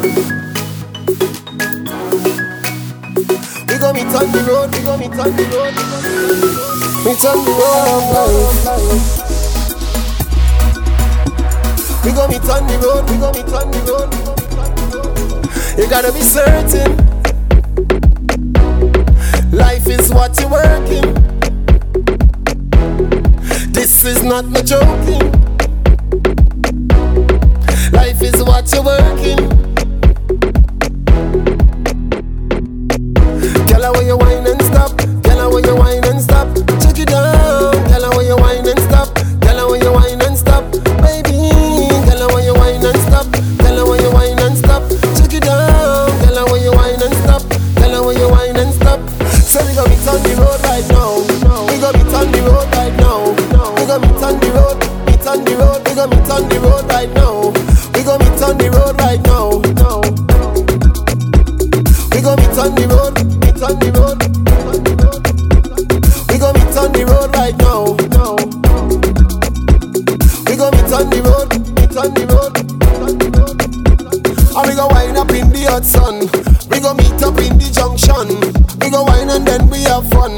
We go meet on the road, we go meet on the road. Meet on the road of life. We go meet on the road, we go meet on the road. You gotta be certain. Life is what you're working. This is not no joking. Life is what you're working. And stop. So we gonna meet on the road right now. We gonna meet on the road right now. We gonna meet on the road. Meet on the road. We gonna meet on the road right now. We gonna meet on the road right now. We go meet on the road, meet on the road. We go meet on the road right now. We go meet on the road, meet on the road. And we go wind up in the hot sun. We go meet up in the junction. Wine and then we have fun.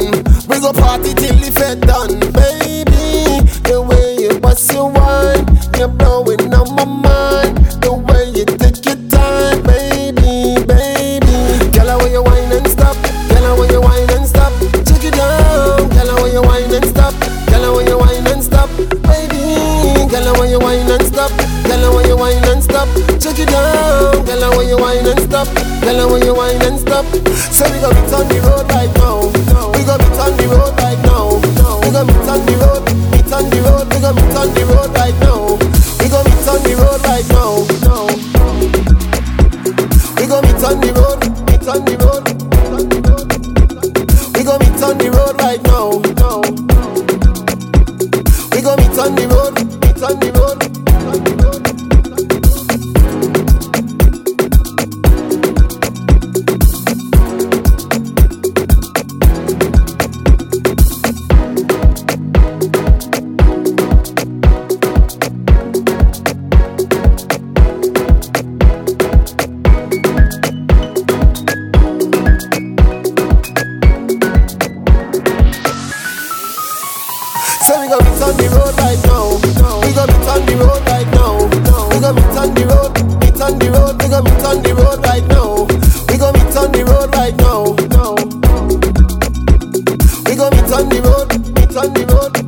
We go party till the fed done, baby. The way you bust your wine, you're blowing on my mind. The way you take your time, baby, baby. Girl, when you wine and stop. Girl, when you wine and stop. Check it down. Girl, when you wine and stop. Girl, when you wine and stop, baby. Girl, when you wine and stop. Girl, when you wine and stop. Check it down. Girl, when you wine and stop. Girl, when you wine and stop. So we gonna meet on the road right now. We gonna meet on the road right now. We gonna meet on the road. Meet on the road. We gonna meet on the road right now. We gonna meet on the road right now. We go meet on the road, meet on the road. We go meet on the road right now. We go meet on the road, on. So we go on the road right now. On the road right now. We go meet on the road, meet on the road. We go meet on the road right now. We go meet on the road right now. We go meet on the road, meet on the road.